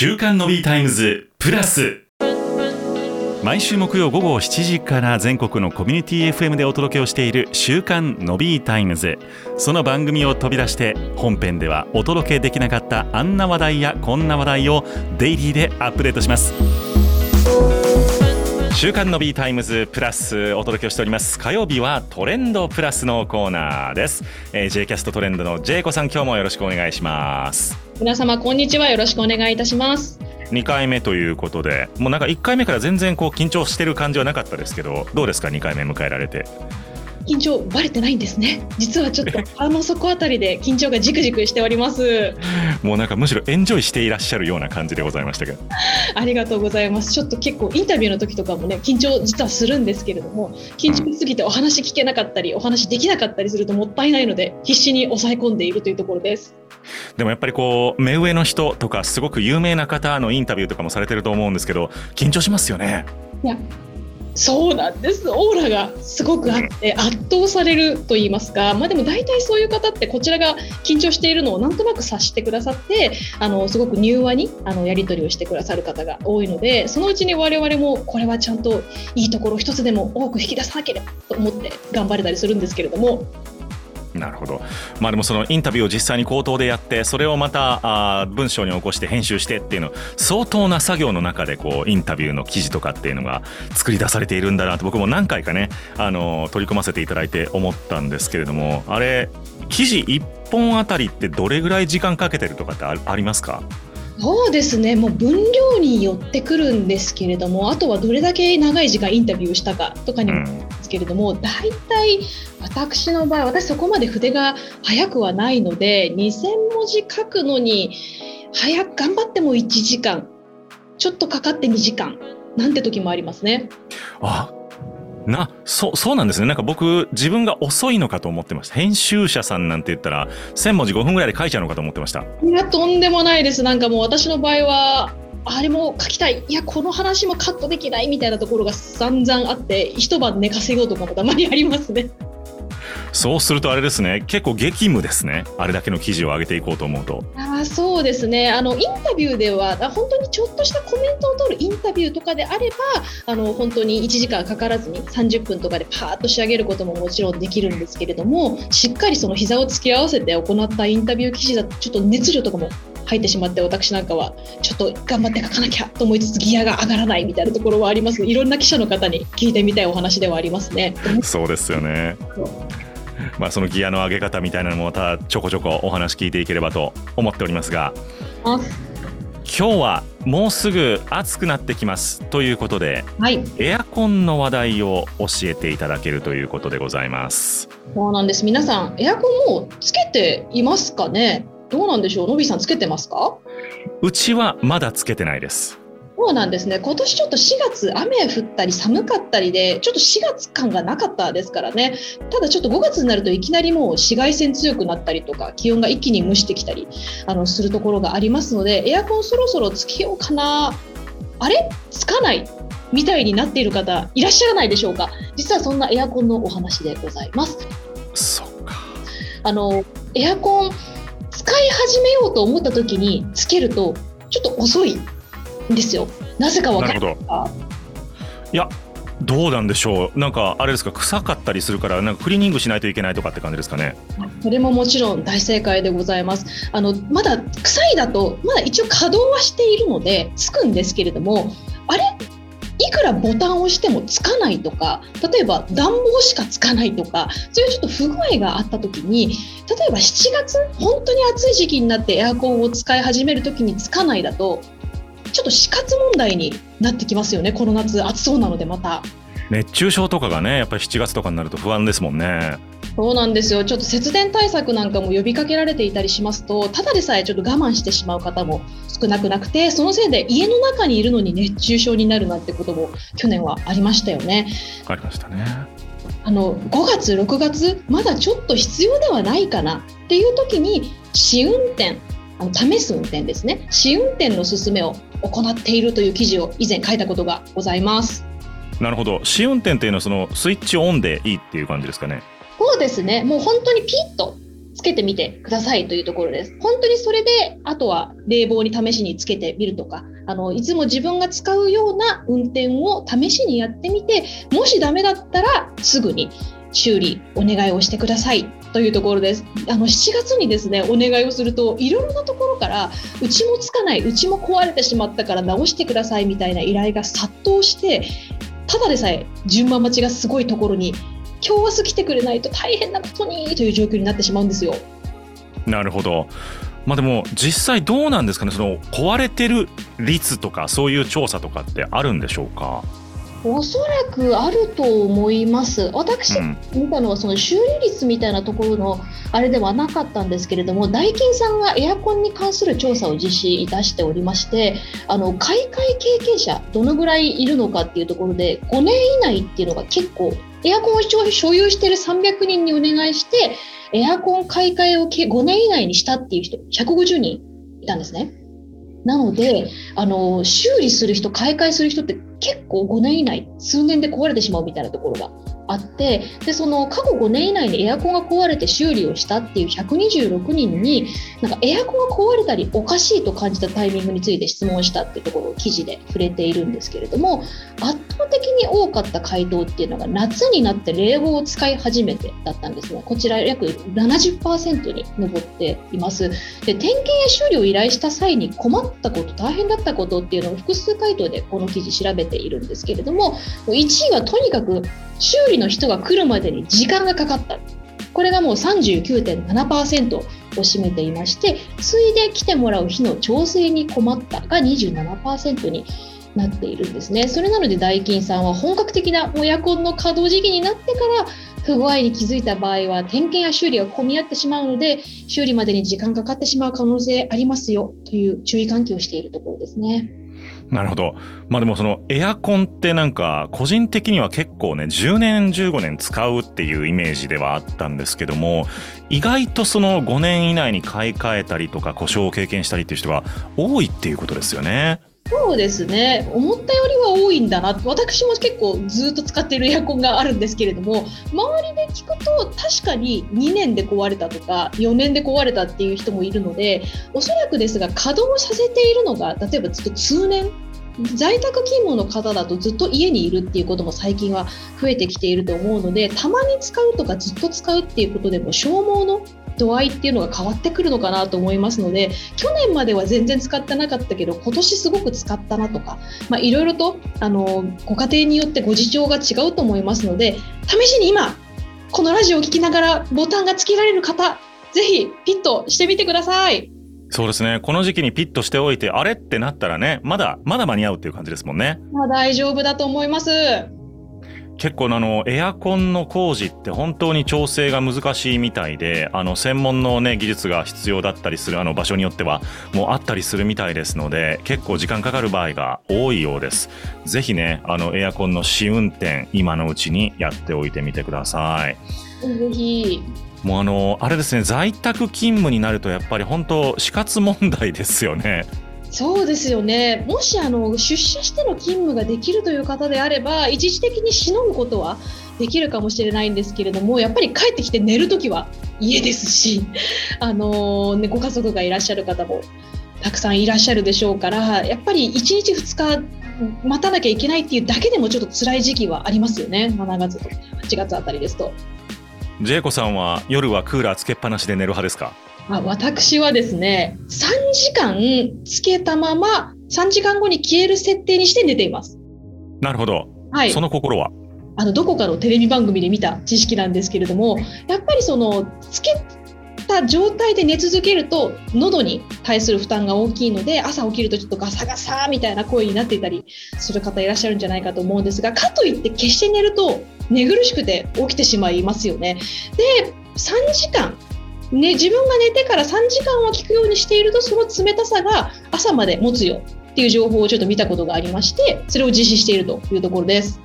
週刊のビータイムズプラス。毎週木曜午後7時から全国のコミュニティ FM でお届けをしている週刊のビータイムズ。その番組を飛び出して本編ではお届けできなかったあんな話題やこんな話題をデイリーでアップデートします。週刊の B タイムズプラスお届けをしております。火曜日はトレンドプラスのコーナーです、えー、J キャストトレンドの J 子さん今日もよろしくお願いします。皆様こんにちは。よろしくお願いいたします。2回目ということでもうなんか1回目から全然こう緊張してる感じはなかったですけどどうですか？2回目迎えられて緊張バレてないんですね。実はちょっとあの底あたりで緊張がじくじくしております。もうなんかむしろエンジョイしていらっしゃるような感じでございましたけど。ありがとうございます。ちょっと結構インタビューの時とかもね緊張実はするんですけれども緊張しすぎてお話聞けなかったり、うん、お話できなかったりするともったいないので必死に抑え込んでいるというところです。でもやっぱりこう目上の人とかすごく有名な方のインタビューとかもされてると思うんですけど緊張しますよね。いやそうなんです。オーラがすごくあって圧倒されると言いますか、まあ、でも大体そういう方ってこちらが緊張しているのをなんとなく察してくださってあのすごく柔和にあのやり取りをしてくださる方が多いのでそのうちに我々もこれはちゃんといいところ一つでも多く引き出さなければと思って頑張れたりするんですけれどもなるほど、まあ、でもそのインタビューを実際に口頭でやってそれをまたあ文章に起こして編集してっていうの相当な作業の中でこうインタビューの記事とかっていうのが作り出されているんだなと僕も何回かねあの取り組ませていただいて思ったんですけれどもあれ記事1本あたりってどれぐらい時間かけてるとかってありますか？そうですねもう分量によってくるんですけれどもあとはどれだけ長い時間インタビューしたかとかにもですけれども、うん、大体私の場合私そこまで筆が速くはないので2,000文字書くのに早く頑張っても1時間ちょっとかかって2時間なんて時もありますね。あな、そう、そうなんですね。なんか僕、自分が遅いのかと思ってました。編集者さんなんて言ったら、1000文字5分ぐらいで書いちゃうのかと思ってました。いや、とんでもないです。なんかもう私の場合は、あれも書きたいいやこの話もカットできないみたいなところが散々あって一晩寝かせようとかもたまにありますね。そうするとあれですね結構激務ですねあれだけの記事を上げていこうと思うと。あそうですね。あのインタビューでは本当にちょっとしたコメントを取るインタビューとかであればあの本当に1時間かからずに30分とかでパーッと仕上げることももちろんできるんですけれどもしっかりその膝を突き合わせて行ったインタビュー記事だとちょっと熱量とかも入ってしまって私なんかはちょっと頑張って書かなきゃと思いつつギアが上がらないみたいなところはありますいろんな記者の方に聞いてみたいお話ではありますね。そうですよね。まあ、そのギアの上げ方みたいなのもまたちょこちょこお話聞いていければと思っておりますが。今日はもうすぐ暑くなってきますということで、はい、エアコンの話題を教えていただけるということでございます。そうなんです。皆さんエアコンもつけていますかね？どうなんでしょう？のびさんつけてますか？うちはまだつけてないです。そうなんですね。今年ちょっと4月雨降ったり寒かったりでちょっと4月感がなかったですからね。ただちょっと5月になるといきなりもう紫外線強くなったりとか気温が一気に蒸してきたりあのするところがありますのでエアコンそろそろつけようかな。あれ？つかないみたいになっている方いらっしゃらないでしょうか？実はそんなエアコンのお話でございます。そうか。あのエアコン使い始めようと思った時につけるとちょっと遅いですよ。なぜか分かるいやどうなんでしょう。なんかあれですか臭かったりするからなんかクリーニングしないといけないとかって感じですかね。それももちろん大正解でございます。あのまだ臭いだとまだ一応稼働はしているのでつくんですけれどもあれいくらボタンを押してもつかないとか例えば暖房しかつかないとかそういうちょっと不具合があった時に例えば7月本当に暑い時期になってエアコンを使い始める時につかないだとちょっと死活問題になってきますよねこの夏暑そうなのでまた。熱中症とかがねやっぱり7月とかになると不安ですもんね。そうなんですよ。ちょっと節電対策なんかも呼びかけられていたりしますとただでさえちょっと我慢してしまう方も少なくなくてそのせいで家の中にいるのに熱中症になるなんてことも去年はありましたよね。ありましたね。あの5月6月まだちょっと必要ではないかなっていう時に試運転あの試す運転ですね。試運転の勧めを行っているという記事を以前書いたことがございます。なるほど。試運転っていうのはそのスイッチオンでいいっていう感じですかねそうですねもう本当にピッとつけてみてくださいというところです。本当にそれで、あとは冷房に試しにつけてみるとか、あのいつも自分が使うような運転を試しにやってみて、もしダメだったらすぐに修理お願いをしてくださいというところです。あの7月にですねお願いをするといろいろなところからうちもつかないうちも壊れてしまったから直してくださいみたいな依頼が殺到してただでさえ順番待ちがすごいところに今日明日来てくれないと大変なことにという状況になってしまうんですよ。なるほど。まあでも実際どうなんですかねその壊れてる率とかそういう調査とかってあるんでしょうか？おそらくあると思います。私見たのはその修理率みたいなところのあれではなかったんですけれども、ダイキンさんがエアコンに関する調査を実施いたしておりまして、あの買い替え経験者どのぐらいいるのかっていうところで、5年以内っていうのが結構エアコンを所有している300人にお願いして、エアコン買い替えを5年以内にしたっていう人150人いたんですね。なのであの修理する人買い替えする人って結構5年以内数年で壊れてしまうみたいなところがあってでその過去5年以内にエアコンが壊れて修理をしたっていう126人になんかエアコンが壊れたりおかしいと感じたタイミングについて質問したっていうところを記事で触れているんですけれども圧倒的に多かった回答っていうのが夏になって冷房を使い始めてだったんですねこちら約70%に上っています。で点検や修理を依頼した際に困ったこと大変だったことっていうのを複数回答でこの記事調べているんですけれども1位はとにかく修理の人が来るまでに時間がかかった。これがもう39.7%を占めていまして、次いで来てもらう日の調整に困ったが27%になっているんですね。それなのでダイキンさんは本格的なエアコンの稼働時期になってから不具合に気づいた場合は点検や修理が混み合ってしまうので修理までに時間かかってしまう可能性ありますよという注意喚起をしているところですね。なるほど。まあでもそのエアコンってなんか個人的には結構ね10年15年使うっていうイメージではあったんですけども意外とその5年以内に買い替えたりとか故障を経験したりっていう人が多いっていうことですよね。そうですね。思ったよりは多いんだな。私も結構ずっと使っているエアコンがあるんですけれども周りで聞くと確かに2年で壊れたとか4年で壊れたっていう人もいるのでおそらくですが稼働させているのが例えばずっと通年在宅勤務の方だとずっと家にいるっていうことも最近は増えてきていると思うのでたまに使うとかずっと使うっていうことでも消耗の度合いっていうのが変わってくるのかなと思いますので去年までは全然使ってなかったけど今年すごく使ったなとかいろいろとあのご家庭によってご事情が違うと思いますので試しに今このラジオを聴きながらボタンがつけられる方ぜひピッとしてみてください。そうですね。この時期にピッとしておいて、あれってなったらね、まだ、まだ間に合うっていう感じですもんね。まあ大丈夫だと思います。結構あのエアコンの工事って本当に調整が難しいみたいであの専門のね技術が必要だったりするあの場所によってはもうあったりするみたいですので結構時間かかる場合が多いようです。ぜひねあのエアコンの試運転今のうちにやっておいてみてください。ぜひ。もうあのあれですね在宅勤務になるとやっぱり本当死活問題ですよねそうですよね。もしあの出社しての勤務ができるという方であれば一時的にしのぐことはできるかもしれないんですけれどもやっぱり帰ってきて寝るときは家ですし、あのね、ご家族がいらっしゃる方もたくさんいらっしゃるでしょうからやっぱり1日2日待たなきゃいけないっていうだけでもちょっと辛い時期はありますよね。7月と8月あたりですと。ジェイコさんは夜はクーラーつけっぱなしで寝る派ですか？あ私はですね、3時間つけたまま、3時間後に消える設定にして寝ています。なるほど。はい。その心は？あの、どこかのテレビ番組で見た知識なんですけれども、やっぱりその、つけた状態で寝続けると、喉に対する負担が大きいので、朝起きるとちょっとガサガサみたいな声になっていたりする方いらっしゃるんじゃないかと思うんですが、かといって決して寝ると寝苦しくて起きてしまいますよね。で、3時間ね、自分が寝てから3時間は効くようにしているとその冷たさが朝まで持つよっていう情報をちょっと見たことがありましてそれを実施しているというところです。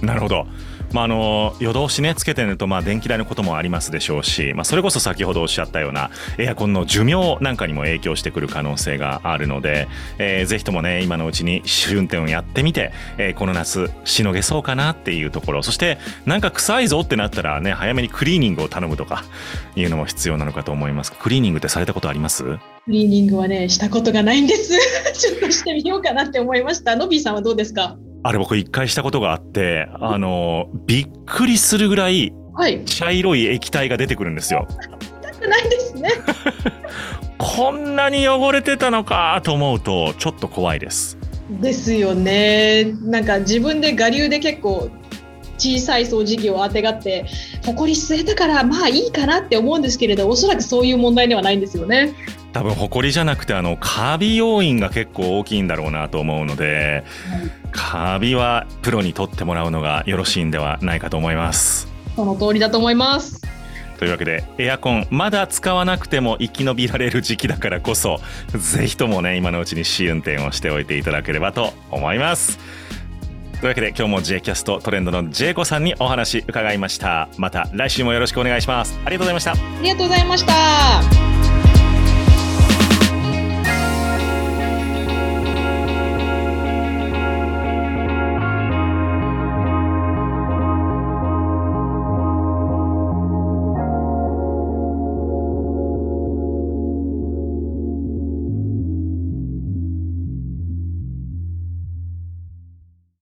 なるほどまあ、あの夜通しねつけてるとまあ電気代のこともありますでしょうし、まあ、それこそ先ほどおっしゃったようなエアコンの寿命なんかにも影響してくる可能性があるので、えー、ぜひともね今のうちに試運転をやってみて、えー、この夏しのげそうかなっていうところ。そしてなんか臭いぞってなったらね早めにクリーニングを頼むとかいうのも必要なのかと思います。クリーニングってされたことあります？クリーニングはねしたことがないんです。ちょっとしてみようかなって思いました。のびさんはどうですか？あれ僕一回したことがあって、あの、びっくりするぐらい、茶色い液体が出てくるんですよ。痛くないですね。こんなに汚れてたのかと思うと、ちょっと怖いです。ですよね。なんか自分で我流で結構小さい掃除機をあてがって埃吸えたからまあいいかなって思うんですけれどおそらくそういう問題ではないんですよね多分埃じゃなくてあのカビ要因が結構大きいんだろうなと思うので、はい、カビはプロに取ってもらうのがよろしいんではないかと思います。その通りだと思います。というわけでエアコンまだ使わなくても生き延びられる時期だからこそぜひともね今のうちに試運転をしておいていただければと思います。というわけで今日も J キャストトレンドの J 子さんにお話伺いました。また来週もよろしくお願いします。ありがとうございました。ありがとうございました